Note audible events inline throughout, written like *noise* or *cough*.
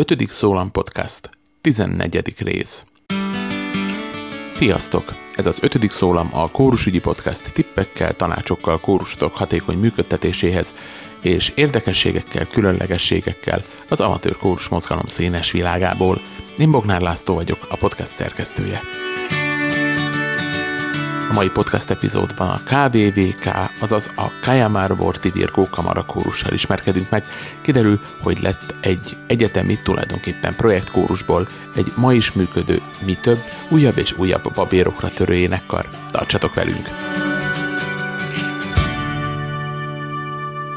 5. Szólam Podcast, 14. rész. Sziasztok! Ez az 5. szólam a Kórusügyi Podcast tippekkel, tanácsokkal kórusotok hatékony működtetéséhez és érdekességekkel, különlegességekkel az amatőr kórus mozgalom színes világából. Én Bognár László vagyok, a podcast szerkesztője. A mai podcast epizódban a KVVK, azaz a Kajamár Vorti Virgó kamarakórussal ismerkedünk meg. Kiderül, hogy lett egy egyetemi, tulajdonképpen projektkórusból egy ma is működő, mi több, újabb és újabb babérokra törő énekkar. Tartsatok velünk!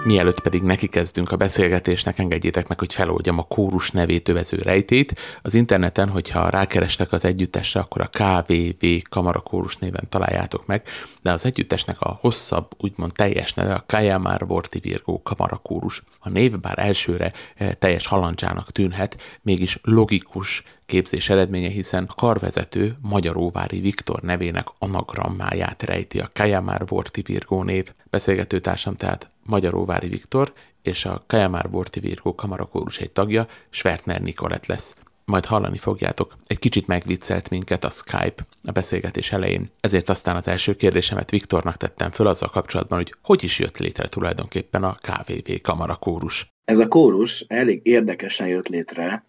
Mielőtt pedig neki kezdünk a beszélgetésnek, engedjétek meg, hogy feloldjam a kórus nevét övező rejtét. Az interneten, hogyha rákerestek az együttesre, akkor a KVV Kamarakórus néven találjátok meg, de az együttesnek a hosszabb, úgymond teljes neve a Kajamár Vorti Virgó Kamarakórus. A név bár elsőre eh, teljes halandzsának tűnhet, mégis logikus képzés eredménye, hiszen a karvezető Magyaróvári Viktor nevének anagrammáját rejti a Kajamár Vorti Virgó név. Beszélgetőtársam tehát Magyaróvári Viktor, és a Kajamár Vorti Virgó kamarakórus egy tagja, Svertner Nikolett lesz. Majd hallani fogjátok, egy kicsit megviccelt minket a Skype a beszélgetés elején, ezért aztán az első kérdésemet Viktornak tettem föl azzal kapcsolatban, hogy hogy is jött létre tulajdonképpen a KVV kamarakórus. Ez a kórus elég érdekesen jött létre,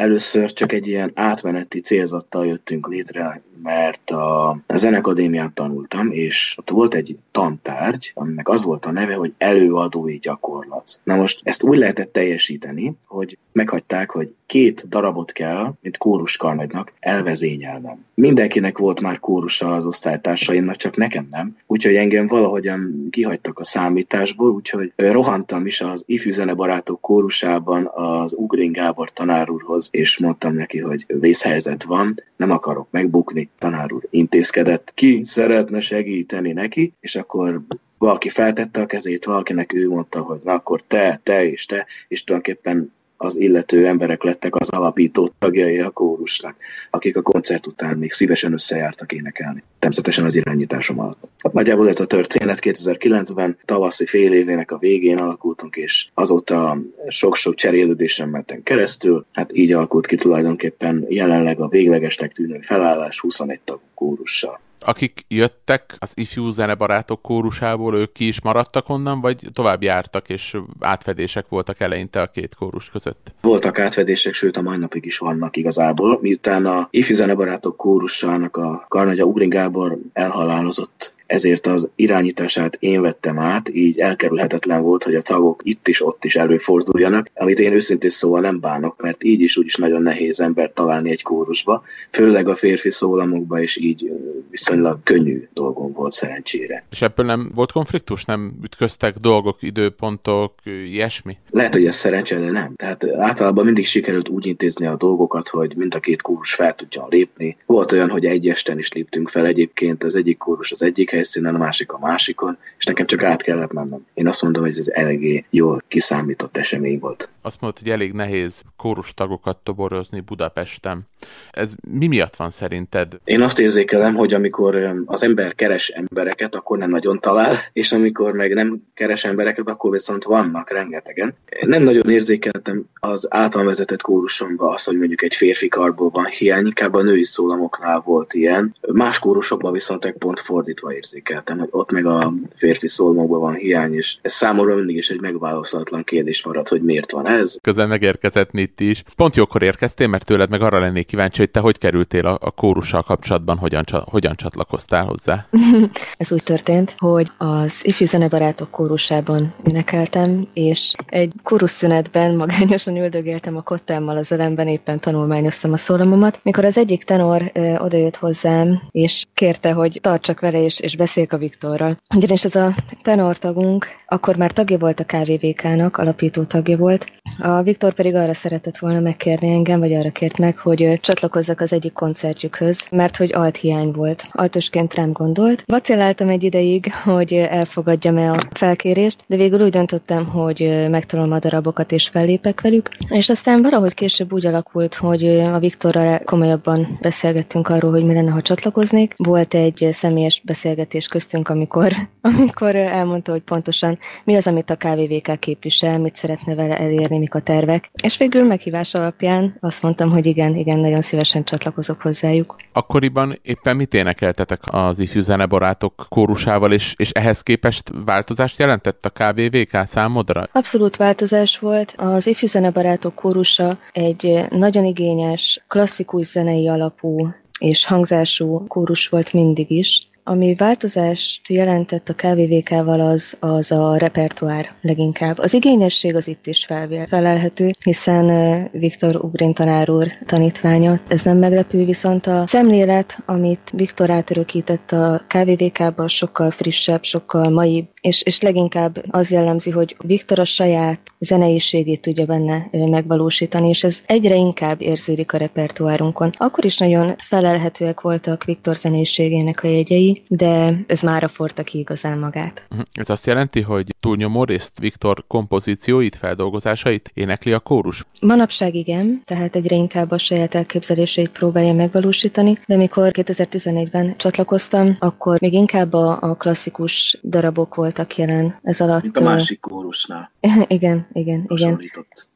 először csak egy ilyen átmeneti célzattal jöttünk létre, mert a zenekadémián tanultam, és ott volt egy tantárgy, aminek az volt a neve, hogy előadói gyakorlat. Na most ezt úgy lehetett teljesíteni, hogy meghagyták, hogy két darabot kell, mint kóruskarnagynak, elvezényelnem. Mindenkinek volt már kórusa az osztálytársaimnak, csak nekem nem. Úgyhogy engem valahogyan kihagytak a számításból, úgyhogy rohantam is az ifjú zenebarátok kórusában az Ugrin Gábor tanár és mondtam neki, hogy vészhelyzet van, nem akarok megbukni, tanár úr intézkedett, ki szeretne segíteni neki, és akkor valaki feltette a kezét, valakinek ő mondta, hogy na akkor te, te és te, és tulajdonképpen az illető emberek lettek az alapító tagjai a kórusnak, akik a koncert után még szívesen összejártak énekelni. Természetesen az irányításom alatt. Hát nagyjából ez a történet 2009-ben, tavaszi fél évének a végén alakultunk, és azóta sok-sok cserélődésen mentem keresztül. Hát így alakult ki tulajdonképpen jelenleg a véglegesnek tűnő felállás 21 tagú kórussal akik jöttek az ifjú zenebarátok kórusából, ők ki is maradtak onnan, vagy tovább jártak, és átfedések voltak eleinte a két kórus között? Voltak átfedések, sőt a mai napig is vannak igazából. Miután a ifjú zenebarátok kórusának a Karnagya Ugrin Gábor elhalálozott ezért az irányítását én vettem át, így elkerülhetetlen volt, hogy a tagok itt is, ott is előforduljanak, amit én őszintén szóval nem bánok, mert így is úgy is nagyon nehéz ember találni egy kórusba, főleg a férfi szólamokba, és így viszonylag könnyű dolgom volt szerencsére. És ebből nem volt konfliktus? Nem ütköztek dolgok, időpontok, ilyesmi? Lehet, hogy ez szerencse, de nem. Tehát általában mindig sikerült úgy intézni a dolgokat, hogy mind a két kórus fel tudjon lépni. Volt olyan, hogy egy esten is léptünk fel egyébként, az egyik kórus az egyik helyszínen, a másik a másikon, és nekem csak át kellett mennem. Én azt mondom, hogy ez eléggé jól kiszámított esemény volt. Azt mondod, hogy elég nehéz kórus tagokat toborozni Budapesten. Ez mi miatt van szerinted? Én azt érzékelem, hogy amikor az ember keres embereket, akkor nem nagyon talál, és amikor meg nem keres embereket, akkor viszont vannak rengetegen. Nem nagyon érzékeltem az által vezetett kórusomban azt, hogy mondjuk egy férfi karból van hiány, inkább a női szólamoknál volt ilyen. Más kórusokban viszont pont fordítva érzékeltem érzékeltem, hogy ott meg a férfi szólmokban van hiány, és ez számomra mindig is egy megválaszolatlan kérdés marad, hogy miért van ez. Közel megérkezett mit is. Pont jókor érkeztél, mert tőled meg arra lennék kíváncsi, hogy te hogy kerültél a, a kórussal kapcsolatban, hogyan, hogyan csatlakoztál hozzá. *laughs* ez úgy történt, hogy az ifjú zenebarátok kórusában énekeltem, és egy kórusszünetben magányosan üldögéltem a kottámmal az elemben, éppen tanulmányoztam a szólamomat, mikor az egyik tenor ö, odajött hozzám, és kérte, hogy tartsak vele, és, és beszéljek a Viktorral. Ugyanis ez a tenortagunk akkor már tagja volt a KVVK-nak, alapító tagja volt. A Viktor pedig arra szeretett volna megkérni engem, vagy arra kért meg, hogy csatlakozzak az egyik koncertjükhöz, mert hogy alt hiány volt. Altosként rám gondolt. Vaciláltam egy ideig, hogy elfogadjam-e a felkérést, de végül úgy döntöttem, hogy megtalálom a darabokat és fellépek velük. És aztán valahogy később úgy alakult, hogy a Viktorral komolyabban beszélgettünk arról, hogy mi lenne, ha csatlakoznék. Volt egy személyes beszélgetés köztünk, amikor, *laughs* amikor elmondta, hogy pontosan mi az, amit a KVVK képvisel, mit szeretne vele elérni, mik a tervek. És végül meghívás alapján azt mondtam, hogy igen, igen, nagyon szívesen csatlakozok hozzájuk. Akkoriban éppen mit énekeltetek az ifjú zenebarátok kórusával, és, és ehhez képest változást jelentett a KVVK számodra? Abszolút változás volt. Az ifjú zenebarátok kórusa egy nagyon igényes, klasszikus zenei alapú és hangzású kórus volt mindig is, ami változást jelentett a KVVK-val az, az a repertoár leginkább. Az igényesség az itt is felelhető, hiszen Viktor Ugrin tanár úr tanítványa. Ez nem meglepő, viszont a szemlélet, amit Viktor átörökített a KVVK-ba, sokkal frissebb, sokkal mai, és, és leginkább az jellemzi, hogy Viktor a saját zeneiségét tudja benne megvalósítani, és ez egyre inkább érződik a repertoárunkon. Akkor is nagyon felelhetőek voltak Viktor zeneiségének a jegyei, de ez már a forta ki igazán magát. Mhm. Ez azt jelenti, hogy túlnyomó részt Viktor kompozícióit, feldolgozásait énekli a kórus? Manapság igen, tehát egyre inkább a saját elképzeléseit próbálja megvalósítani, de mikor 2011-ben csatlakoztam, akkor még inkább a, a klasszikus darabok voltak jelen. Ez alatt... Mint a másik kórusnál. *laughs* igen, igen, igen.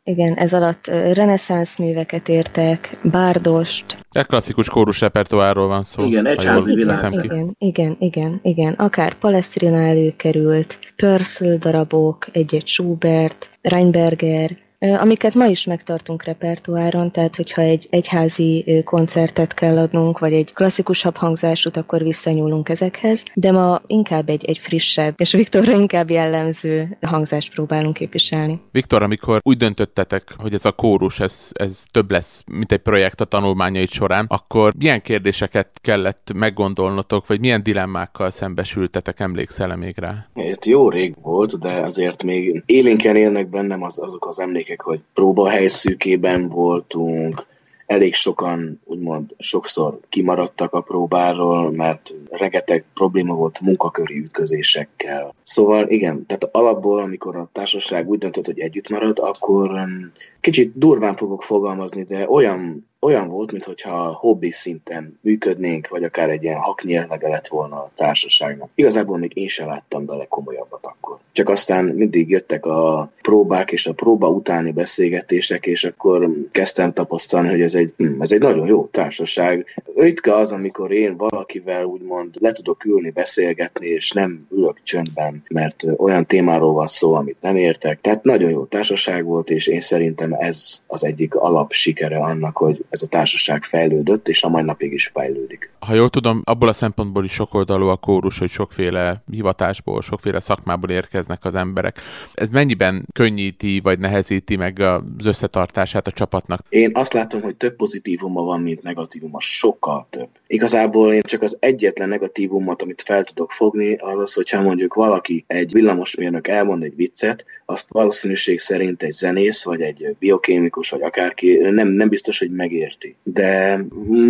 Igen, ez alatt reneszánsz műveket értek, bárdost. Egy klasszikus kórus repertoárról van szó. Igen, egyházi világ. Igen, igen, igen, igen. Akár Palestrina előkerült, Pörszl darabok, egy-egy Schubert, Reinberger, amiket ma is megtartunk repertoáron, tehát hogyha egy egyházi koncertet kell adnunk, vagy egy klasszikusabb hangzásút, akkor visszanyúlunk ezekhez, de ma inkább egy, egy frissebb, és Viktorra inkább jellemző hangzást próbálunk képviselni. Viktor, amikor úgy döntöttetek, hogy ez a kórus, ez, ez több lesz, mint egy projekt a tanulmányait során, akkor milyen kérdéseket kellett meggondolnotok, vagy milyen dilemmákkal szembesültetek, emlékszel még rá? Ez jó rég volt, de azért még élénken élnek bennem az, azok az emlékek, emlékek, hogy próbahely szűkében voltunk, elég sokan, úgymond sokszor kimaradtak a próbáról, mert rengeteg probléma volt munkaköri ütközésekkel. Szóval igen, tehát alapból, amikor a társaság úgy döntött, hogy együtt marad, akkor um, kicsit durván fogok fogalmazni, de olyan olyan volt, mintha hobbi szinten működnénk, vagy akár egy ilyen haknyelvege lett volna a társaságnak. Igazából még én sem láttam bele komolyabbat akkor. Csak aztán mindig jöttek a próbák és a próba utáni beszélgetések, és akkor kezdtem tapasztalni, hogy ez egy, hm, ez egy nagyon jó társaság. Ritka az, amikor én valakivel úgymond le tudok ülni, beszélgetni, és nem ülök csöndben, mert olyan témáról van szó, amit nem értek. Tehát nagyon jó társaság volt, és én szerintem ez az egyik alap sikere annak, hogy ez a társaság fejlődött, és a mai napig is fejlődik. Ha jól tudom, abból a szempontból is sokoldalú a kórus, hogy sokféle hivatásból, sokféle szakmából érkeznek az emberek. Ez mennyiben könnyíti, vagy nehezíti meg az összetartását a csapatnak? Én azt látom, hogy több pozitívuma van, mint negatívuma, sokkal több. Igazából én csak az egyetlen negatívumot, amit fel tudok fogni, az az, hogyha mondjuk valaki, egy villamosmérnök elmond egy viccet, azt valószínűség szerint egy zenész, vagy egy biokémikus, vagy akárki nem, nem biztos, hogy megér érti. De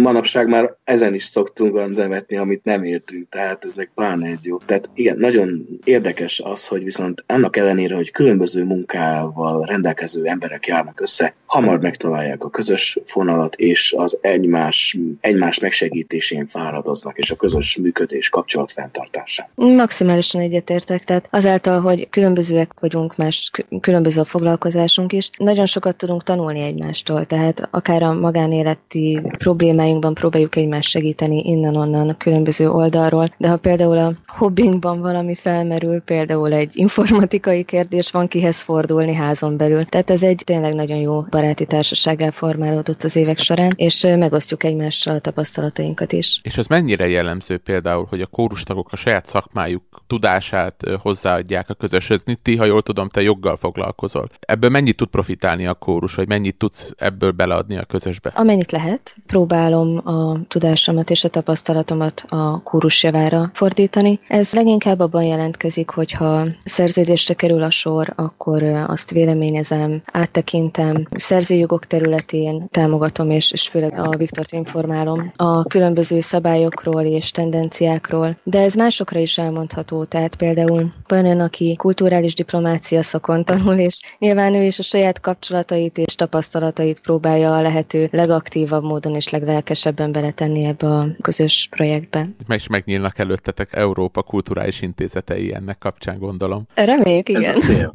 manapság már ezen is szoktunk nevetni, amit nem értünk, tehát ez meg pláne egy jó. Tehát igen, nagyon érdekes az, hogy viszont annak ellenére, hogy különböző munkával rendelkező emberek járnak össze, hamar megtalálják a közös fonalat, és az egymás, egymás megsegítésén fáradoznak, és a közös működés kapcsolat fenntartásán. Maximálisan egyetértek, tehát azáltal, hogy különbözőek vagyunk, más különböző a foglalkozásunk is, nagyon sokat tudunk tanulni egymástól, tehát akár a magánéleti problémáinkban próbáljuk egymást segíteni innen-onnan a különböző oldalról, de ha például a hobbinkban valami felmerül, például egy informatikai kérdés, van kihez fordulni házon belül. Tehát ez egy tényleg nagyon jó baráti társaság formálódott az évek során, és megosztjuk egymással a tapasztalatainkat is. És az mennyire jellemző például, hogy a kórustagok a saját szakmájuk tudását hozzáadják a közöshöz. Ti, ha jól tudom, te joggal foglalkozol. Ebből mennyit tud profitálni a kórus, vagy mennyit tudsz ebből beleadni a közösbe? Amennyit lehet, próbálom a tudásomat és a tapasztalatomat a kórus javára fordítani. Ez leginkább abban jelentkezik, hogyha szerződésre kerül a sor, akkor azt véleményezem, áttekintem, szerzőjogok területén támogatom, és, és főleg a Viktort informálom a különböző szabályokról és tendenciákról, de ez másokra is elmondható, tehát például van ön, aki kulturális diplomácia szakon tanul, és nyilván ő is a saját kapcsolatait és tapasztalatait próbálja a lehető legaktívabb módon és leglelkesebben beletenni ebbe a közös projektbe. Meg is megnyílnak előttetek Európa kulturális intézetei ennek kapcsán, gondolom. Reméljük, igen. Ez a cél.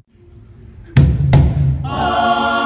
*laughs*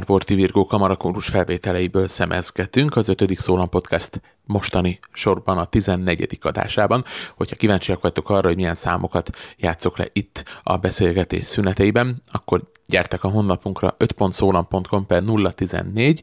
Kajamár Borti Virgó kamarakórus felvételeiből szemezgetünk az ötödik Szólam Podcast mostani sorban a 14. adásában. Hogyha kíváncsiak vagytok arra, hogy milyen számokat játszok le itt a beszélgetés szüneteiben, akkor gyertek a honlapunkra 5.szólam.com per 014,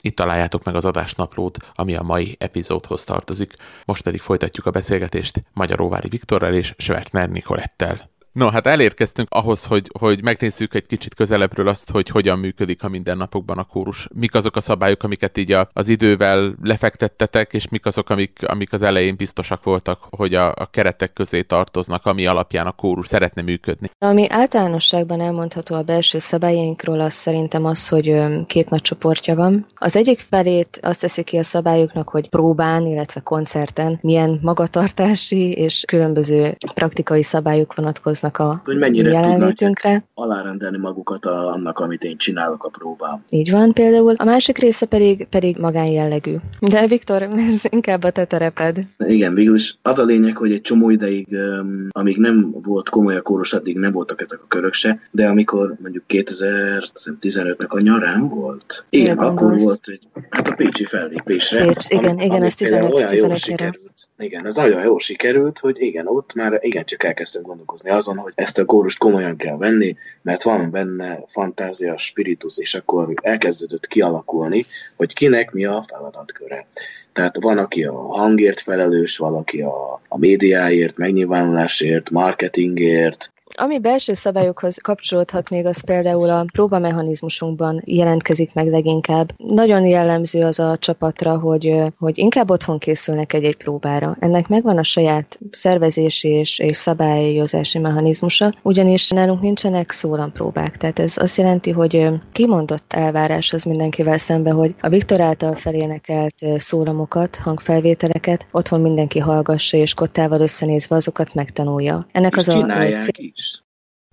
itt találjátok meg az adásnaplót, ami a mai epizódhoz tartozik. Most pedig folytatjuk a beszélgetést Magyaróvári Viktorral és Schwertner Nikolettel. No, hát elérkeztünk ahhoz, hogy, hogy megnézzük egy kicsit közelebbről azt, hogy hogyan működik a mindennapokban a kórus. Mik azok a szabályok, amiket így a, az idővel lefektettetek, és mik azok, amik, amik az elején biztosak voltak, hogy a, a keretek közé tartoznak, ami alapján a kórus szeretne működni. Ami általánosságban elmondható a belső szabályainkról, az szerintem az, hogy két nagy csoportja van. Az egyik felét azt teszi ki a szabályoknak, hogy próbán, illetve koncerten milyen magatartási és különböző praktikai szabályok vonatkoznak vonatkoznak a hogy mennyire jelenlétünkre. alárendelni magukat a, annak, amit én csinálok a próbám. Így van például. A másik része pedig, pedig magánjellegű. De Viktor, ez inkább a te tereped. Igen, végül is az a lényeg, hogy egy csomó ideig, um, amíg nem volt komoly a kóros, addig nem voltak ezek a körök se, de amikor mondjuk 2015-nek a nyarán volt, igen, igen akkor gondolsz. volt egy, hát a Pécsi fellépésre. Pécs, igen, am, igen, ez 15-15 Igen, ez nagyon jól sikerült, hogy igen, ott már igen, csak elkezdtem gondolkozni azon, azon, hogy ezt a kórust komolyan kell venni, mert van benne fantázia, spiritus, és akkor elkezdődött kialakulni, hogy kinek mi a feladatköre. Tehát van, aki a hangért felelős, valaki a, a médiáért, megnyilvánulásért, marketingért, Ami belső szabályokhoz kapcsolódhat még, az például a próbamechanizmusunkban jelentkezik meg leginkább. Nagyon jellemző az a csapatra, hogy, hogy inkább otthon készülnek egy-egy próbára. Ennek megvan a saját szervezési és, és szabályozási mechanizmusa, ugyanis nálunk nincsenek szólampróbák. Tehát ez azt jelenti, hogy kimondott elvárás az mindenkivel szembe, hogy a Viktor által felénekelt szólamokat, hangfelvételeket otthon mindenki hallgassa, és kottával összenézve azokat megtanulja. Ennek és az a is.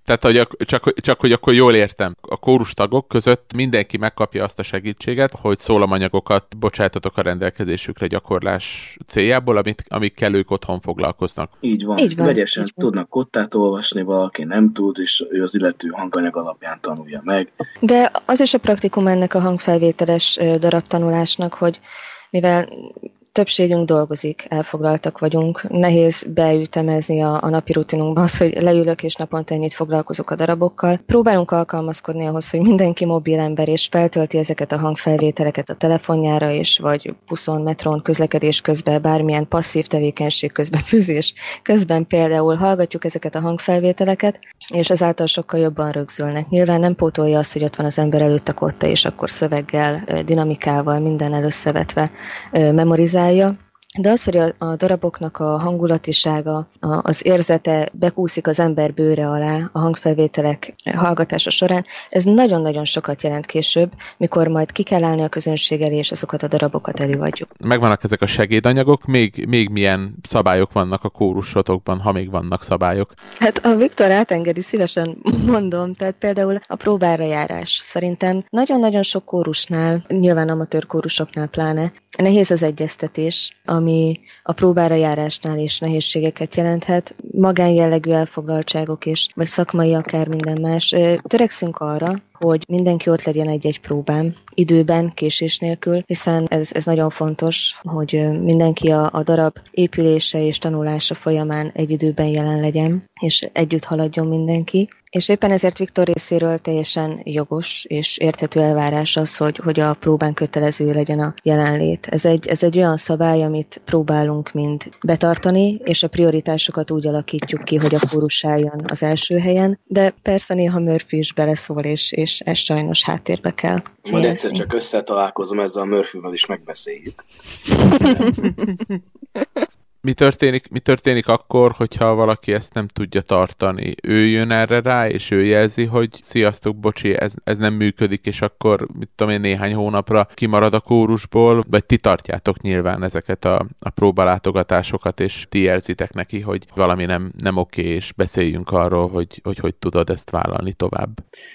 Tehát, hogy csak, csak, hogy akkor jól értem, a kórus tagok között mindenki megkapja azt a segítséget, hogy szólamanyagokat bocsájtatok a rendelkezésükre gyakorlás céljából, amit, amikkel ők otthon foglalkoznak. Így van. Így van. Vegyesen így van. tudnak kottát olvasni, valaki nem tud, és ő az illető hanganyag alapján tanulja meg. De az is a praktikum ennek a hangfelvételes darabtanulásnak, hogy mivel többségünk dolgozik, elfoglaltak vagyunk, nehéz beütemezni a, a napi rutinunkba az, hogy leülök és naponta ennyit foglalkozok a darabokkal. Próbálunk alkalmazkodni ahhoz, hogy mindenki mobil ember és feltölti ezeket a hangfelvételeket a telefonjára és vagy buszon, metron, közlekedés közben, bármilyen passzív tevékenység közben, *laughs* fűzés közben például hallgatjuk ezeket a hangfelvételeket, és ezáltal sokkal jobban rögzülnek. Nyilván nem pótolja azt, hogy ott van az ember előtt a kotta, és akkor szöveggel, dinamikával, minden összevetve memorizál, 위하여 de az, hogy a, a daraboknak a hangulatisága, a, az érzete bekúszik az ember bőre alá a hangfelvételek hallgatása során, ez nagyon-nagyon sokat jelent később, mikor majd ki kell állni a közönség elé, és azokat a darabokat előadjuk. Megvannak ezek a segédanyagok, még, még milyen szabályok vannak a kórusotokban, ha még vannak szabályok? Hát a Viktor átengedi, szívesen mondom, tehát például a próbára járás. Szerintem nagyon-nagyon sok kórusnál, nyilván amatőr kórusoknál pláne, nehéz az egyeztetés, ami a próbára járásnál is nehézségeket jelenthet, magánjellegű elfoglaltságok és, vagy szakmai akár minden más. Törekszünk arra, hogy mindenki ott legyen egy-egy próbán, időben, késés nélkül, hiszen ez, ez nagyon fontos, hogy mindenki a, a darab épülése és tanulása folyamán egy időben jelen legyen, és együtt haladjon mindenki. És éppen ezért Viktor részéről teljesen jogos és érthető elvárás az, hogy, hogy a próbán kötelező legyen a jelenlét. Ez egy, ez egy olyan szabály, amit próbálunk mind betartani, és a prioritásokat úgy alakítjuk ki, hogy a kórus álljon az első helyen, de persze néha Murphy is beleszól, és, és ez sajnos háttérbe kell Majd egyszer csak összetalálkozom ezzel a Murphyvel, is megbeszéljük. *laughs* mi történik, mi történik akkor, hogyha valaki ezt nem tudja tartani? Ő jön erre rá, és ő jelzi, hogy sziasztok, bocsi, ez, ez nem működik, és akkor, mit tudom én, néhány hónapra kimarad a kórusból, vagy ti tartjátok nyilván ezeket a, a próbalátogatásokat, és ti jelzitek neki, hogy valami nem, nem oké, és beszéljünk arról, hogy, hogy hogy tudod ezt vállalni tovább.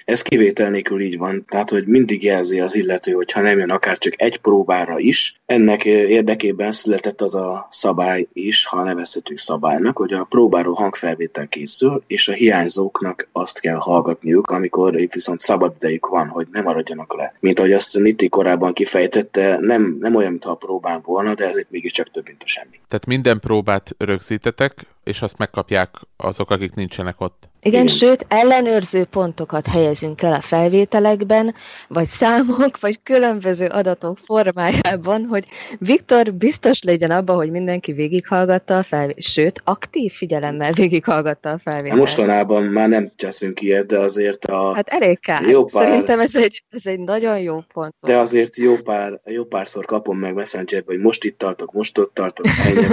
Ez kivétel nélkül így van, tehát, hogy mindig jelzi az illető, hogy ha nem jön akár csak egy próbára is, ennek érdekében született az a szabály, is, ha nevezhetünk szabálynak, hogy a próbáló hangfelvétel készül, és a hiányzóknak azt kell hallgatniuk, amikor viszont szabad idejük van, hogy ne maradjanak le. Mint ahogy azt Nitti korábban kifejtette, nem, nem olyan, mintha a próbán volna, de ez itt mégiscsak több, mint a semmi. Tehát minden próbát rögzítetek, és azt megkapják azok, akik nincsenek ott. Igen, Igen, sőt, ellenőrző pontokat helyezünk el a felvételekben, vagy számok, vagy különböző adatok formájában, hogy Viktor biztos legyen abban, hogy mindenki végighallgatta a felvételt, sőt, aktív figyelemmel végighallgatta a felvételt. Mostanában már nem teszünk ilyet, de azért a... Hát elég kár. Jó pár... Szerintem ez egy, ez egy nagyon jó pont. De azért jó, pár, jó párszor kapom meg messengerbe, hogy most itt tartok, most ott tartok, ennyi,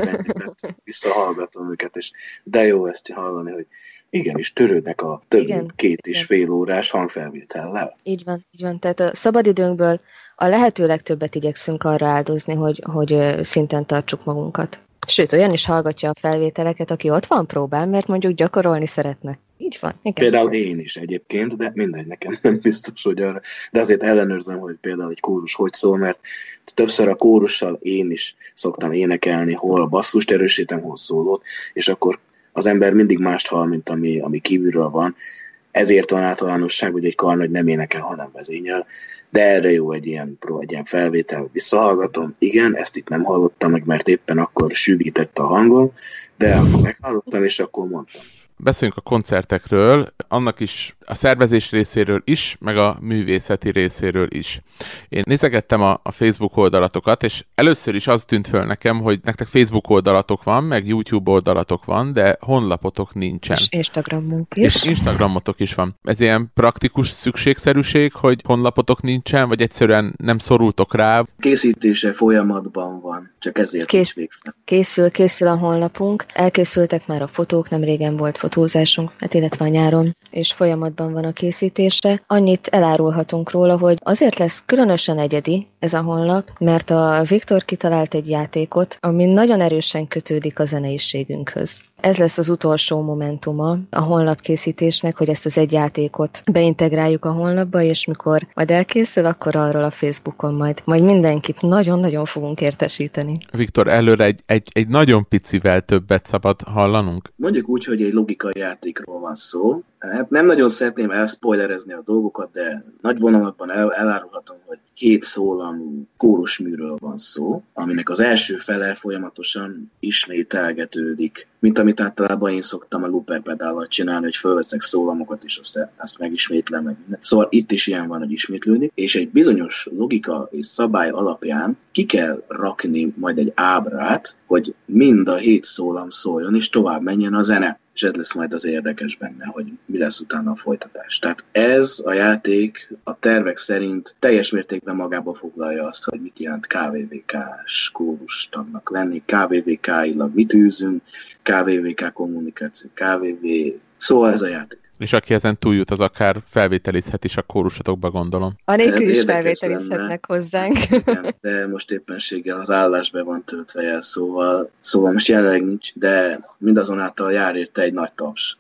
visszahallgatom őket, és de jó ezt hallani, hogy igenis törődnek a több Igen, mint két és fél órás hangfelvétellel. Így van, így van. Tehát a szabadidőnkből a lehető legtöbbet igyekszünk arra áldozni, hogy, hogy szinten tartsuk magunkat. Sőt, olyan is hallgatja a felvételeket, aki ott van próbán, mert mondjuk gyakorolni szeretne. Így van. Igen. Például én is egyébként, de mindegy, nekem nem biztos, hogy arra. De azért ellenőrzöm, hogy például egy kórus hogy szól, mert többször a kórussal én is szoktam énekelni, hol basszust erősítem, hol szólót, és akkor az ember mindig mást hall, mint ami, ami kívülről van. Ezért van általánosság, hogy egy karnagy nem énekel, hanem vezényel. De erre jó egy ilyen, egy ilyen felvétel, visszahallgatom. Igen, ezt itt nem hallottam meg, mert éppen akkor sűvített a hangom, de akkor meghallottam, és akkor mondtam. Beszéljünk a koncertekről, annak is a szervezés részéről is, meg a művészeti részéről is. Én nézegettem a, a Facebook oldalatokat, és először is az tűnt föl nekem, hogy nektek Facebook oldalatok van, meg YouTube oldalatok van, de honlapotok nincsen. És Instagramunk is. És Instagramotok is van. Ez ilyen praktikus szükségszerűség, hogy honlapotok nincsen, vagy egyszerűen nem szorultok rá? Készítése folyamatban van, csak ezért Kész, Készül, készül a honlapunk. Elkészültek már a fotók, nem régen volt fotózásunk, hát illetve a nyáron, és folyamatban van a készítése. Annyit elárulhatunk róla, hogy azért lesz különösen egyedi ez a honlap, mert a Viktor kitalált egy játékot, ami nagyon erősen kötődik a zeneiségünkhöz. Ez lesz az utolsó momentuma a honlapkészítésnek, hogy ezt az egy játékot beintegráljuk a honlapba, és mikor majd elkészül, akkor arról a Facebookon majd, majd mindenkit nagyon-nagyon fogunk értesíteni. Viktor, előre egy, egy, egy nagyon picivel többet szabad hallanunk? Mondjuk úgy, hogy egy logikai játékról van szó. Hát nem nagyon szeretném elspoilerezni a dolgokat, de nagy vonalakban el, elárulhatom, hogy két szólamú kórusműről van szó, aminek az első fele folyamatosan ismételgetődik, mint amit általában én szoktam a looper pedállal csinálni, hogy fölveszek szólamokat, és azt, azt megismétlem. Meg minden. Szóval itt is ilyen van, hogy ismétlődik, és egy bizonyos logika és szabály alapján ki kell rakni majd egy ábrát, hogy mind a hét szólam szóljon, és tovább menjen a zene és ez lesz majd az érdekes benne, hogy mi lesz utána a folytatás. Tehát ez a játék a tervek szerint teljes mértékben magába foglalja azt, hogy mit jelent KVVK-s kórustagnak lenni, KVVK-ilag mit űzünk, KVVK kommunikáció, KVV, szóval ez a játék. És aki ezen túljut, az akár felvételizhet is a kórusatokba, gondolom. Anélkül is felvételizhetnek hozzánk. Igen, de most éppenséggel az állás be van töltve el, szóval, szóval most jelenleg nincs, de mindazonáltal jár érte egy nagy taps.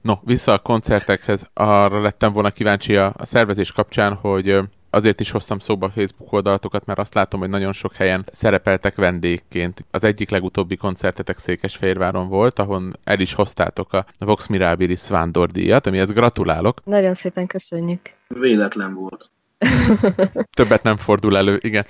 No, vissza a koncertekhez, arra lettem volna kíváncsi a, a szervezés kapcsán, hogy azért is hoztam szóba a Facebook oldalatokat, mert azt látom, hogy nagyon sok helyen szerepeltek vendégként. Az egyik legutóbbi koncertetek Székesfehérváron volt, ahon el is hoztátok a Vox Mirabilis Vándor díjat, amihez gratulálok. Nagyon szépen köszönjük. Véletlen volt. Többet nem fordul elő, igen.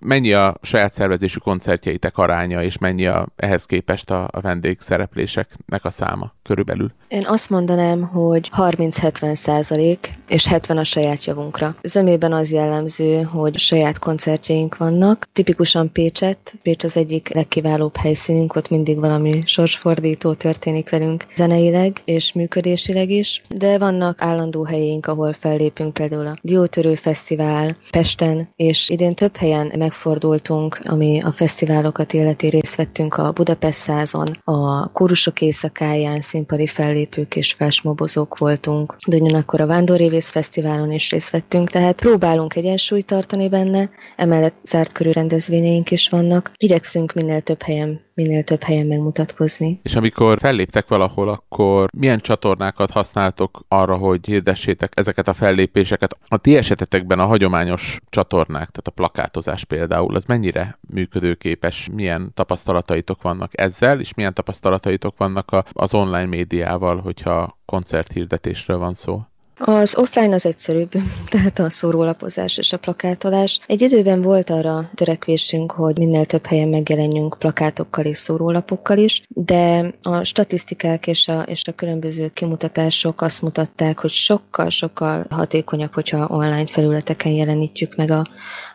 Mennyi a saját szervezésű koncertjeitek aránya, és mennyi a, ehhez képest a, a vendégszerepléseknek a száma körülbelül? Én azt mondanám, hogy 30-70 százalék, és 70 a saját javunkra. Zömében az jellemző, hogy saját koncertjeink vannak. Tipikusan Pécset, Pécs az egyik legkiválóbb helyszínünk, ott mindig valami sorsfordító történik velünk zeneileg és működésileg is, de vannak állandó helyeink, ahol fellépünk, például a Diótörő Fesztivál Pesten, és idén több helyen megfordultunk, ami a fesztiválokat illeti részt vettünk a Budapest százon, a Kórusok éjszakáján színpadi fellépők és felsmobozók voltunk, de ugyanakkor a Vándorrévész Fesztiválon is részt vettünk, tehát próbálunk egyensúlyt tartani benne, emellett zárt körű rendezvényeink is vannak. Igyekszünk minél több helyen minél több helyen megmutatkozni. És amikor felléptek valahol, akkor milyen csatornákat használtok arra, hogy hirdessétek ezeket a fellépéseket? A ti esetetekben a hagyományos csatornák, tehát a plakátozás például, az mennyire működőképes? Milyen tapasztalataitok vannak ezzel, és milyen tapasztalataitok vannak az online médiával, hogyha koncerthirdetésről van szó? Az offline az egyszerűbb, *laughs* tehát a szórólapozás és a plakátolás. Egy időben volt arra törekvésünk, hogy minél több helyen megjelenjünk plakátokkal és szórólapokkal is, de a statisztikák és a, és a különböző kimutatások azt mutatták, hogy sokkal-sokkal hatékonyabb, hogyha online felületeken jelenítjük meg a,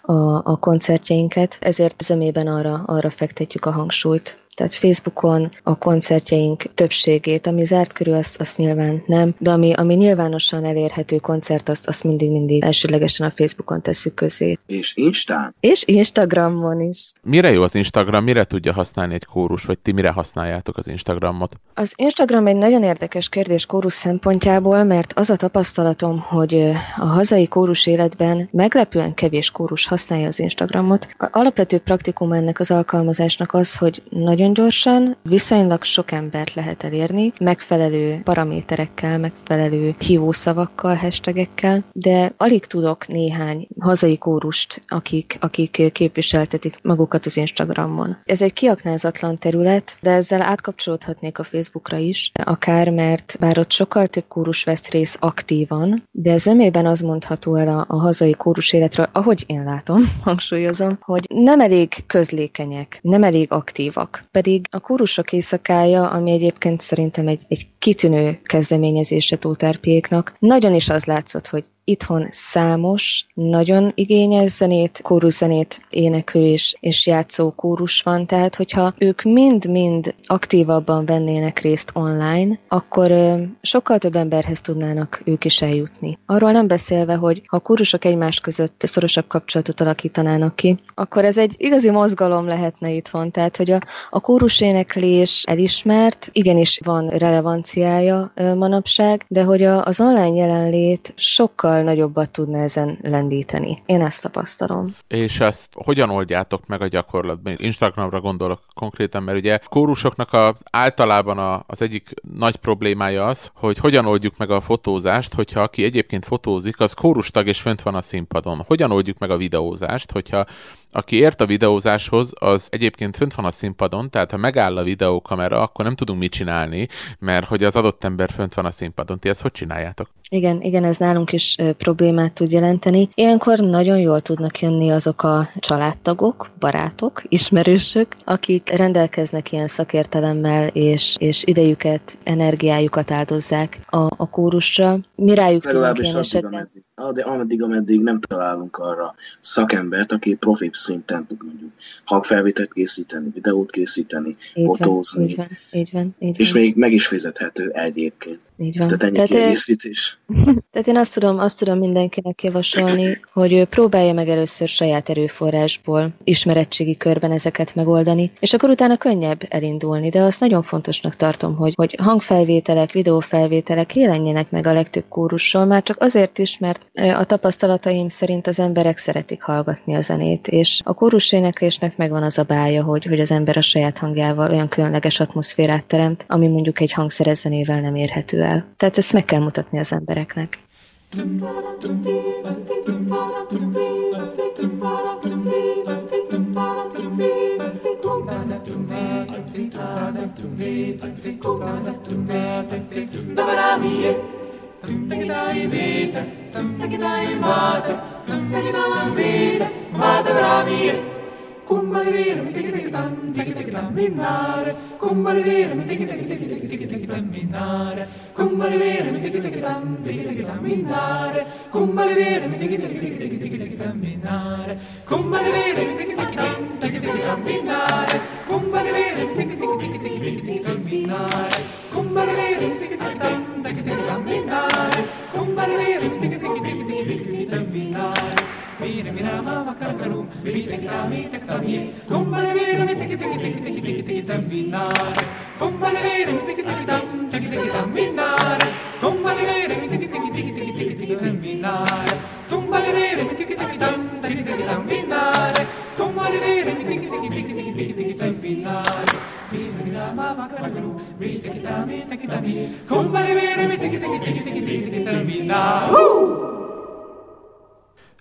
a, a koncertjeinket, ezért zömében arra, arra fektetjük a hangsúlyt. Tehát Facebookon a koncertjeink többségét, ami zárt körül, azt, azt nyilván nem, de ami, ami nyilvánosan elérhető koncert, azt, azt mindig-mindig elsőlegesen a Facebookon tesszük közé. És Instán? És Instagramon is. Mire jó az Instagram? Mire tudja használni egy kórus, vagy ti mire használjátok az Instagramot? Az Instagram egy nagyon érdekes kérdés kórus szempontjából, mert az a tapasztalatom, hogy a hazai kórus életben meglepően kevés kórus használja az Instagramot. A alapvető praktikum ennek az alkalmazásnak az, hogy nagyon gyorsan, viszonylag sok embert lehet elérni, megfelelő paraméterekkel, megfelelő hívószavakkal, hashtagekkel, de alig tudok néhány hazai kórust, akik, akik képviseltetik magukat az Instagramon. Ez egy kiaknázatlan terület, de ezzel átkapcsolódhatnék a Facebookra is, akár mert bár ott sokkal több kórus vesz rész aktívan, de zömében az mondható el a, a hazai kórus életről, ahogy én látom, *laughs* hangsúlyozom, hogy nem elég közlékenyek, nem elég aktívak. Mégpedig a kórusok éjszakája, ami egyébként szerintem egy, egy kitűnő kezdeményezése Tótárpiéknak, nagyon is az látszott, hogy itthon számos, nagyon igényes zenét, kóruszenét éneklő és, és játszó kórus van, tehát hogyha ők mind-mind aktívabban vennének részt online, akkor ö, sokkal több emberhez tudnának ők is eljutni. Arról nem beszélve, hogy ha a kórusok egymás között szorosabb kapcsolatot alakítanának ki, akkor ez egy igazi mozgalom lehetne itthon, tehát hogy a, a kóruséneklés elismert, igenis van relevanciája ö, manapság, de hogy a, az online jelenlét sokkal sokkal nagyobbat tudna ezen lendíteni. Én ezt tapasztalom. És ezt hogyan oldjátok meg a gyakorlatban? Instagramra gondolok konkrétan, mert ugye kórusoknak a, általában a, az egyik nagy problémája az, hogy hogyan oldjuk meg a fotózást, hogyha aki egyébként fotózik, az kórustag és fönt van a színpadon. Hogyan oldjuk meg a videózást, hogyha aki ért a videózáshoz, az egyébként fönt van a színpadon, tehát ha megáll a videókamera, akkor nem tudunk mit csinálni, mert hogy az adott ember fönt van a színpadon. Ti ezt hogy csináljátok? Igen, igen, ez nálunk is ö, problémát tud jelenteni. Ilyenkor nagyon jól tudnak jönni azok a családtagok, barátok, ismerősök, akik rendelkeznek ilyen szakértelemmel, és, és idejüket, energiájukat áldozzák a, a kórusra. Mi rájuk tudunk ilyen esetben? Ameddig ameddig, ameddig nem találunk arra szakembert, aki profi szinten tud mondjuk hangfelvételt készíteni, videót készíteni, így fotózni. Van, így van, így van, így és van. még meg is fizethető egyébként. Így van. Tehát ennyi Tehát kiegészítés. *laughs* Tehát én azt tudom, azt tudom mindenkinek javasolni, hogy próbálja meg először saját erőforrásból ismerettségi körben ezeket megoldani, és akkor utána könnyebb elindulni, de azt nagyon fontosnak tartom, hogy, hogy hangfelvételek, videófelvételek jelenjenek meg a legtöbb kórusról, már csak azért is, mert a tapasztalataim szerint az emberek szeretik hallgatni a zenét, és a kórus éneklésnek megvan az a bája, hogy, hogy az ember a saját hangjával olyan különleges atmoszférát teremt, ami mondjuk egy hangszeres zenével nem érhető el. Tehát ezt meg kell mutatni az embereknek. Takitai vete, takitai mate, vere mi tiki tiki tam, tiki tiki tam minare. Kumbali vere mi tiki tiki tiki tiki tiki tiki tam minare. Kumbali vere mi tiki tiki tam, tiki tiki tam minare. Kumbali vere mi tiki tiki tiki tiki tiki tiki tam minare. Kumbali vere mi tiki tiki tam, tiki tiki tam minare. Kumbali vere mi tiki tiki tiki tiki tiki tiki tam minare. Kumbali vere mi tiki tiki tam, tiki tiki tam minare. Kumbali vere mi tiki tiki tiki tiki tiki tiki tam minare. Mira, mira, mama, karakarum, bibita kita, mita kita, ye. Kumbale mira, mita kita, kita, kita, kita, kita, kita, minare. Kumbale mira, mita kita, kita, kita, kita, kita, minare. Kumbale mira, mita kita, kita, kita, kita, kita, kita, minare. Kumbale mira, mita kita, kita, kita, kita, kita, minare. Kumbale mira, mita kita, kita, kita, kita, kita, kita, minare. Mira, mira, mama, karakarum, bibita kita, mita kita, mi. Kumbale mira, mita kita, kita, kita, kita, kita, kita, minare. Woo!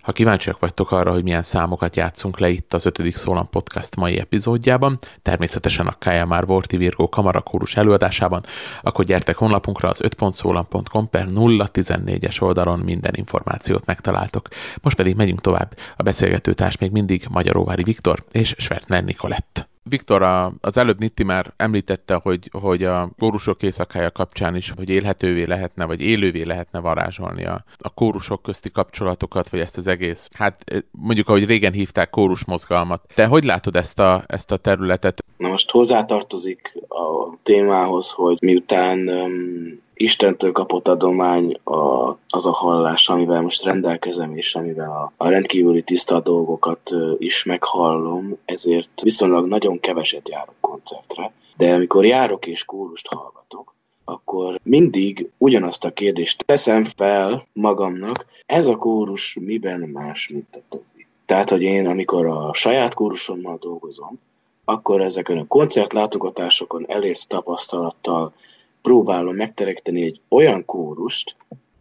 Ha kíváncsiak vagytok arra, hogy milyen számokat játszunk le itt az 5. Szólam Podcast mai epizódjában, természetesen a Kája már Vorti Virgó kamarakórus előadásában, akkor gyertek honlapunkra az 5.szólam.com per 014-es oldalon minden információt megtaláltok. Most pedig megyünk tovább. A beszélgetőtárs még mindig Magyaróvári Viktor és Svertner Nikolett. Viktor, az előbb Nitti már említette, hogy, hogy a kórusok éjszakája kapcsán is, hogy élhetővé lehetne, vagy élővé lehetne varázsolni a, a kórusok közti kapcsolatokat, vagy ezt az egész, hát mondjuk ahogy régen hívták kórus mozgalmat. Te hogy látod ezt a, ezt a területet? Na most hozzátartozik a témához, hogy miután um, Istentől kapott adomány a, az a hallás, amivel most rendelkezem, és amivel a, a rendkívüli tiszta dolgokat is meghallom, ezért viszonylag nagyon keveset járok koncertre. De amikor járok és kórust hallgatok, akkor mindig ugyanazt a kérdést teszem fel magamnak, ez a kórus miben más, mint a többi. Tehát, hogy én, amikor a saját kórusommal dolgozom, akkor ezeken a koncertlátogatásokon elért tapasztalattal próbálom megterekteni egy olyan kórust,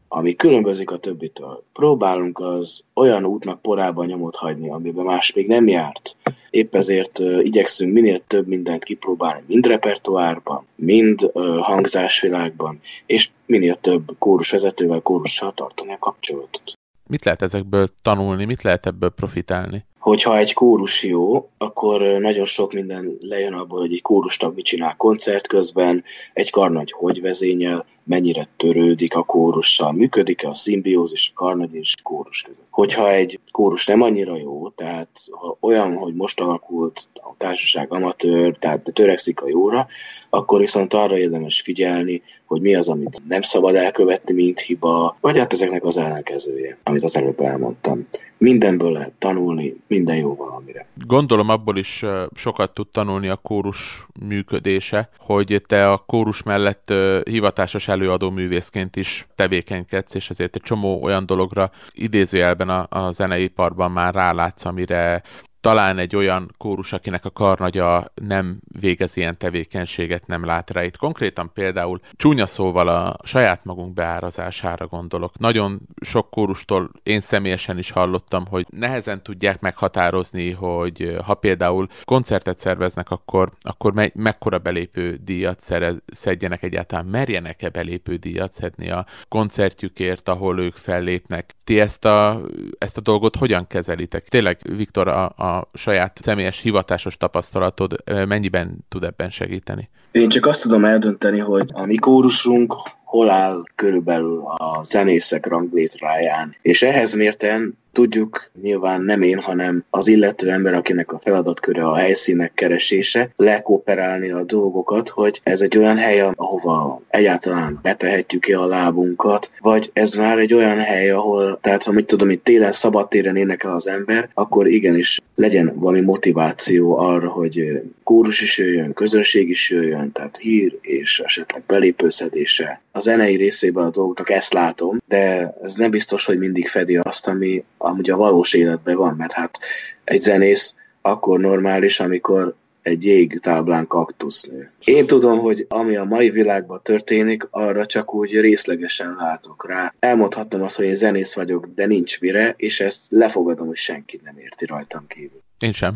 ami különbözik a többitől. Próbálunk az olyan útnak porában nyomot hagyni, amiben más még nem járt. Épp ezért uh, igyekszünk minél több mindent kipróbálni, mind repertoárban, mind uh, hangzásvilágban, és minél több kórusvezetővel, kórussal tartani a kapcsolatot. Mit lehet ezekből tanulni, mit lehet ebből profitálni? Hogyha egy kórus jó, akkor nagyon sok minden lejön abból, hogy egy kórustag mit csinál koncert közben, egy karnagy hogy vezényel, mennyire törődik a kórussal, működik-e a szimbiózis a karnagy és kórus között. Hogyha egy kórus nem annyira jó, tehát ha olyan, hogy most alakult a társaság amatőr, tehát törekszik a jóra, akkor viszont arra érdemes figyelni, hogy mi az, amit nem szabad elkövetni, mint hiba, vagy hát ezeknek az ellenkezője, amit az előbb elmondtam. Mindenből lehet tanulni, minden jó valamire. Gondolom abból is sokat tud tanulni a kórus működése, hogy te a kórus mellett hivatásos előadó művészként is tevékenykedsz, és ezért egy csomó olyan dologra idézőjelben a, a zeneiparban már rálátsz, amire talán egy olyan kórus, akinek a karnagya nem végez ilyen tevékenységet, nem lát rá. Itt konkrétan például csúnya szóval a saját magunk beárazására gondolok. Nagyon sok kórustól én személyesen is hallottam, hogy nehezen tudják meghatározni, hogy ha például koncertet szerveznek, akkor, akkor me- mekkora belépő díjat szerez, szedjenek egyáltalán, merjenek-e belépő díjat szedni a koncertjükért, ahol ők fellépnek. Ti ezt a, ezt a dolgot hogyan kezelitek? Tényleg, Viktor, a, a saját személyes hivatásos tapasztalatod mennyiben tud ebben segíteni? Én csak azt tudom eldönteni, hogy a mi kórusunk hol áll körülbelül a zenészek ranglétráján. És ehhez mérten tudjuk, nyilván nem én, hanem az illető ember, akinek a feladatköre a helyszínek keresése, lekooperálni a dolgokat, hogy ez egy olyan hely, ahova egyáltalán betehetjük ki a lábunkat, vagy ez már egy olyan hely, ahol, tehát ha mit tudom, itt télen szabadtéren énekel az ember, akkor igenis legyen valami motiváció arra, hogy kórus is jöjjön, közönség is jöjjön, tehát hír és esetleg belépőszedése. A zenei részében a dolgoknak ezt látom, de ez nem biztos, hogy mindig fedi azt, ami amúgy a valós életben van, mert hát egy zenész akkor normális, amikor egy jégtáblán kaktusz nő. Én tudom, hogy ami a mai világban történik, arra csak úgy részlegesen látok rá. Elmondhatom azt, hogy én zenész vagyok, de nincs mire, és ezt lefogadom, hogy senki nem érti rajtam kívül. Én sem.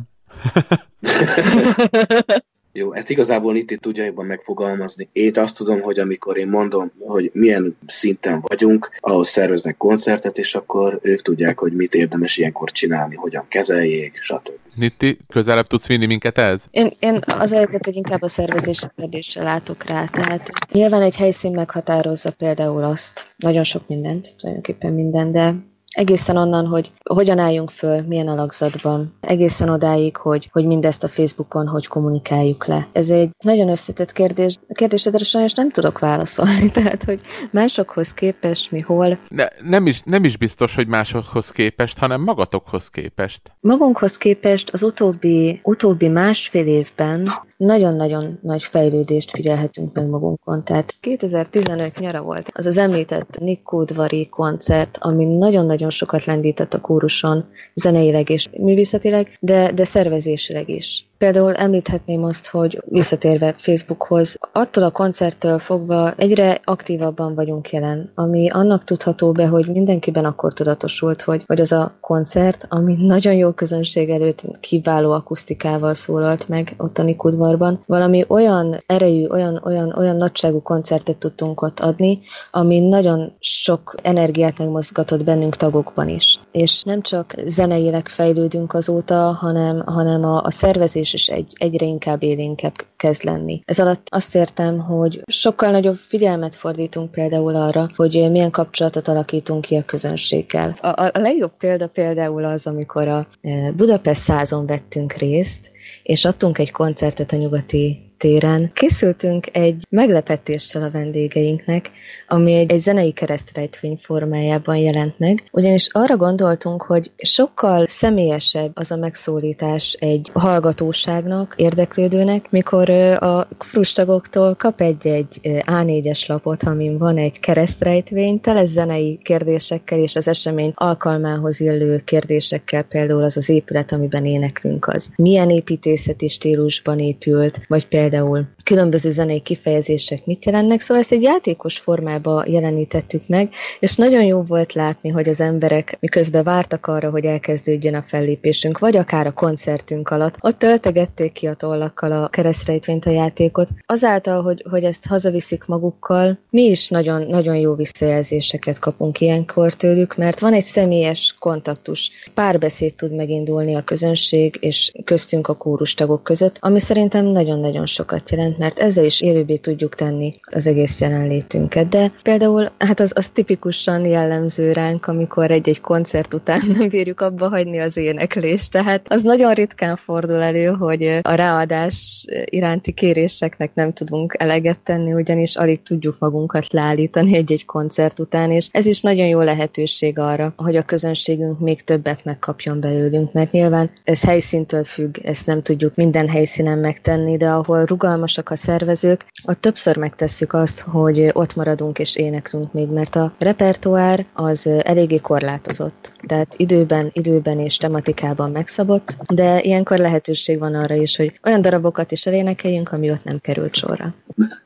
*laughs* Jó, ezt igazából itt, itt tudja jobban megfogalmazni. Én azt tudom, hogy amikor én mondom, hogy milyen szinten vagyunk, ahhoz szerveznek koncertet, és akkor ők tudják, hogy mit érdemes ilyenkor csinálni, hogyan kezeljék, stb. Nitti, közelebb tudsz vinni minket ez? Én, én az egyet, hogy inkább a szervezés kérdésre látok rá. Tehát nyilván egy helyszín meghatározza például azt, nagyon sok mindent, tulajdonképpen minden, de Egészen onnan, hogy hogyan álljunk föl, milyen alakzatban, egészen odáig, hogy, hogy mindezt a Facebookon hogy kommunikáljuk le. Ez egy nagyon összetett kérdés. A kérdésedre sajnos nem tudok válaszolni, *laughs* tehát, hogy másokhoz képest mi hol. Ne, nem, is, nem is biztos, hogy másokhoz képest, hanem magatokhoz képest. Magunkhoz képest az utóbbi, utóbbi másfél évben nagyon-nagyon nagy fejlődést figyelhetünk meg magunkon. Tehát 2015 nyara volt az az említett Nick Kódvari koncert, ami nagyon-nagyon nagyon sokat lendített a kóruson, zeneileg és művészetileg, de, de szervezésileg is. Például említhetném azt, hogy visszatérve Facebookhoz, attól a koncerttől fogva egyre aktívabban vagyunk jelen, ami annak tudható be, hogy mindenkiben akkor tudatosult, hogy, hogy az a koncert, ami nagyon jó közönség előtt kiváló akusztikával szólalt meg ott a Nikudvarban, valami olyan erejű, olyan, olyan, olyan nagyságú koncertet tudtunk ott adni, ami nagyon sok energiát megmozgatott bennünk tagokban is. És nem csak zeneileg fejlődünk azóta, hanem, hanem a, a szervezés és is egy, egyre inkább élénkebb kezd lenni. Ez alatt azt értem, hogy sokkal nagyobb figyelmet fordítunk például arra, hogy milyen kapcsolatot alakítunk ki a közönséggel. A, a, a legjobb példa például az, amikor a e, Budapest százon vettünk részt, és adtunk egy koncertet a nyugati téren. Készültünk egy meglepetéssel a vendégeinknek, ami egy, egy zenei keresztrejtvény formájában jelent meg, ugyanis arra gondoltunk, hogy sokkal személyesebb az a megszólítás egy hallgatóságnak, érdeklődőnek, mikor a frustagoktól kap egy-egy A4-es lapot, amin van egy keresztrejtvény, tele zenei kérdésekkel és az esemény alkalmához illő kérdésekkel, például az az épület, amiben éneklünk az. Milyen építészeti stílusban épült, vagy például például különböző zenei kifejezések mit jelennek, szóval ezt egy játékos formába jelenítettük meg, és nagyon jó volt látni, hogy az emberek miközben vártak arra, hogy elkezdődjön a fellépésünk, vagy akár a koncertünk alatt, ott töltegették ki a tollakkal a keresztrejtvényt a játékot. Azáltal, hogy, hogy ezt hazaviszik magukkal, mi is nagyon, nagyon jó visszajelzéseket kapunk ilyenkor tőlük, mert van egy személyes kontaktus, párbeszéd tud megindulni a közönség és köztünk a kórustagok között, ami szerintem nagyon-nagyon sokat jelent, mert ezzel is élőbbé tudjuk tenni az egész jelenlétünket. De például, hát az, az tipikusan jellemző ránk, amikor egy-egy koncert után *laughs* nem bírjuk abba hagyni az éneklést. Tehát az nagyon ritkán fordul elő, hogy a ráadás iránti kéréseknek nem tudunk eleget tenni, ugyanis alig tudjuk magunkat leállítani egy-egy koncert után, és ez is nagyon jó lehetőség arra, hogy a közönségünk még többet megkapjon belőlünk, mert nyilván ez helyszíntől függ, ezt nem tudjuk minden helyszínen megtenni, de ahol rugalmasak a szervezők, ott többször megtesszük azt, hogy ott maradunk és éneklünk még, mert a repertoár az eléggé korlátozott. Tehát időben, időben és tematikában megszabott, de ilyenkor lehetőség van arra is, hogy olyan darabokat is elénekeljünk, ami ott nem került sorra.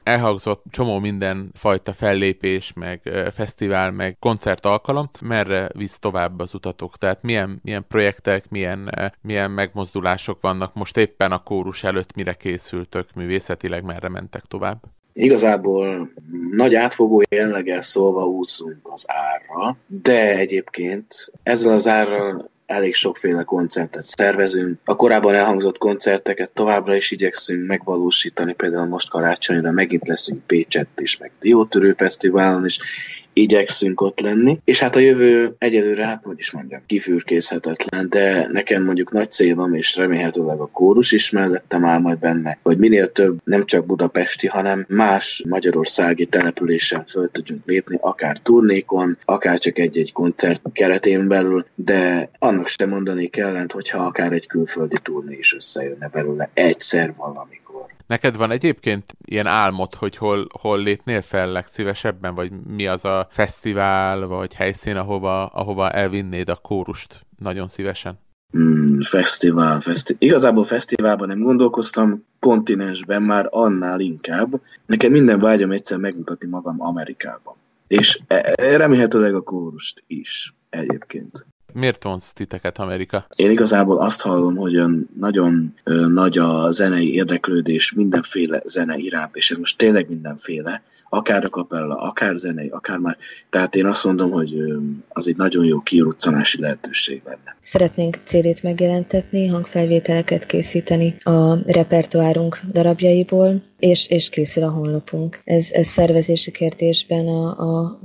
Elhangzott csomó minden fajta fellépés, meg fesztivál, meg koncert alkalom. Merre visz tovább az utatok? Tehát milyen, milyen projektek, milyen, milyen megmozdulások vannak most éppen a kórus előtt, mire készültök művészetileg, merre mentek tovább? Igazából nagy átfogó jelleggel szólva úszunk az árra, de egyébként ezzel az árral elég sokféle koncertet szervezünk. A korábban elhangzott koncerteket továbbra is igyekszünk megvalósítani, például most karácsonyra megint leszünk Pécsett is, meg Diótörő Fesztiválon is, igyekszünk ott lenni, és hát a jövő egyelőre, hát hogy is mondjam, kifürkészhetetlen, de nekem mondjuk nagy célom, és remélhetőleg a kórus is mellettem áll majd benne, hogy minél több nem csak budapesti, hanem más magyarországi településen föl tudjunk lépni, akár turnékon, akár csak egy-egy koncert keretén belül, de annak sem mondani kellent, hogyha akár egy külföldi turné is összejönne belőle egyszer valamikor. Neked van egyébként ilyen álmod, hogy hol, hol lépnél fel legszívesebben, vagy mi az a fesztivál, vagy helyszín, ahova, ahova elvinnéd a kórust nagyon szívesen? Hmm, fesztivál, fesztivál. Igazából fesztiválban nem gondolkoztam, kontinensben már annál inkább. Nekem minden vágyam egyszer megmutatni magam Amerikában. És e, e, remélhetőleg a kórust is egyébként. Miért vonz titeket Amerika? Én igazából azt hallom, hogy nagyon ö, nagy a zenei érdeklődés mindenféle zene iránt, és ez most tényleg mindenféle, akár a kapella, akár zenei, akár már. Tehát én azt mondom, hogy ö, az egy nagyon jó kiruccanási lehetőség lenne. Szeretnénk célét megjelentetni, hangfelvételeket készíteni a repertoárunk darabjaiból, és, és készül a honlapunk. Ez, ez szervezési kérdésben a, a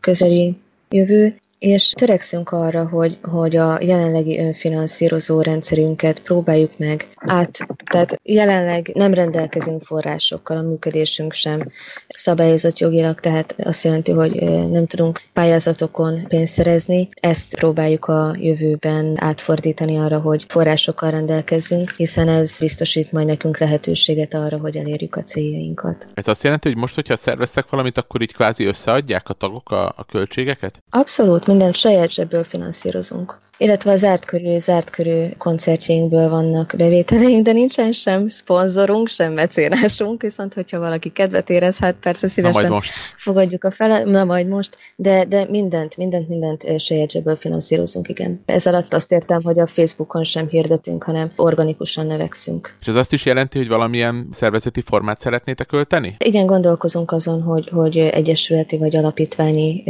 közeli jövő, és törekszünk arra, hogy, hogy a jelenlegi önfinanszírozó rendszerünket próbáljuk meg át, tehát jelenleg nem rendelkezünk forrásokkal, a működésünk sem szabályozott jogilag, tehát azt jelenti, hogy nem tudunk pályázatokon pénzt szerezni. Ezt próbáljuk a jövőben átfordítani arra, hogy forrásokkal rendelkezzünk, hiszen ez biztosít majd nekünk lehetőséget arra, hogy elérjük a céljainkat. Ez azt jelenti, hogy most, hogyha szerveztek valamit, akkor így kvázi összeadják a tagok a, a költségeket? Abszolút, mindent saját zsebből finanszírozunk illetve a zárt körű, zárt körű koncertjeinkből vannak bevételeink, de nincsen sem szponzorunk, sem mecénásunk, viszont hogyha valaki kedvet érez, hát persze szívesen na majd most. fogadjuk a fele, na majd most, de, de mindent, mindent, mindent saját zsebből finanszírozunk, igen. Ez alatt azt értem, hogy a Facebookon sem hirdetünk, hanem organikusan növekszünk. És ez azt is jelenti, hogy valamilyen szervezeti formát szeretnétek költeni? Igen, gondolkozunk azon, hogy, hogy egyesületi vagy alapítványi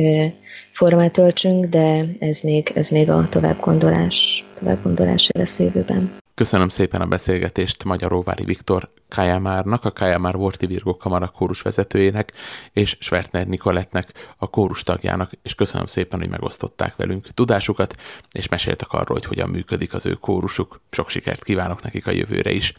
formát öltsünk, de ez még, ez még a továbbgondolás, továbbgondolás lesz jövőben. Köszönöm szépen a beszélgetést Magyaróvári Viktor Kajamárnak, a Kajamár Vorti Virgó Kamara kórus vezetőjének, és Svertner Nikolettnek, a kórus tagjának, és köszönöm szépen, hogy megosztották velünk tudásukat, és meséltek arról, hogy hogyan működik az ő kórusuk. Sok sikert kívánok nekik a jövőre is.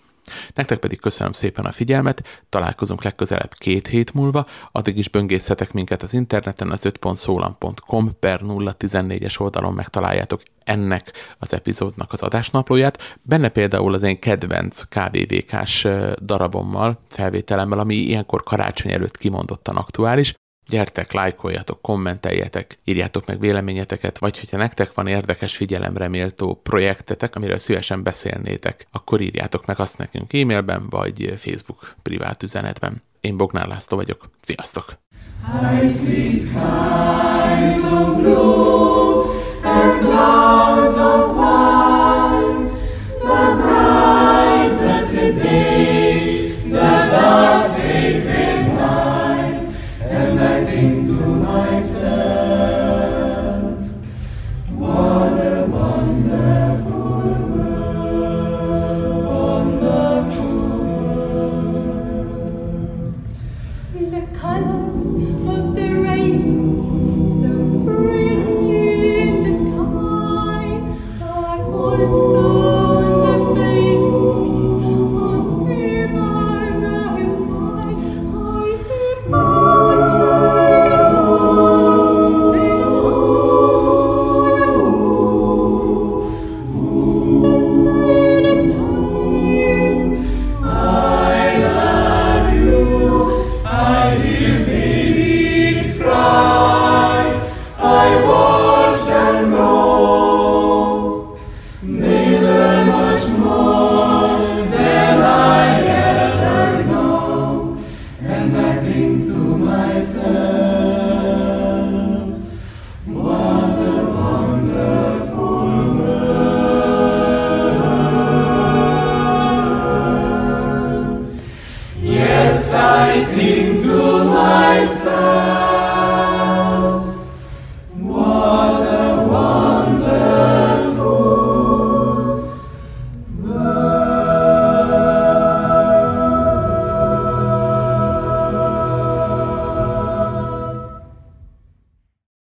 Nektek pedig köszönöm szépen a figyelmet, találkozunk legközelebb két hét múlva, addig is böngészhetek minket az interneten, az 5.szólam.com per 014-es oldalon megtaláljátok ennek az epizódnak az adásnaplóját, benne például az én kedvenc KVVK-s darabommal, felvételemmel, ami ilyenkor karácsony előtt kimondottan aktuális, gyertek, lájkoljatok, kommenteljetek, írjátok meg véleményeteket, vagy hogyha nektek van érdekes figyelemre méltó projektetek, amiről szívesen beszélnétek, akkor írjátok meg azt nekünk e-mailben, vagy Facebook privát üzenetben. Én Bognár László vagyok. Sziasztok! I see skies of blue and clouds of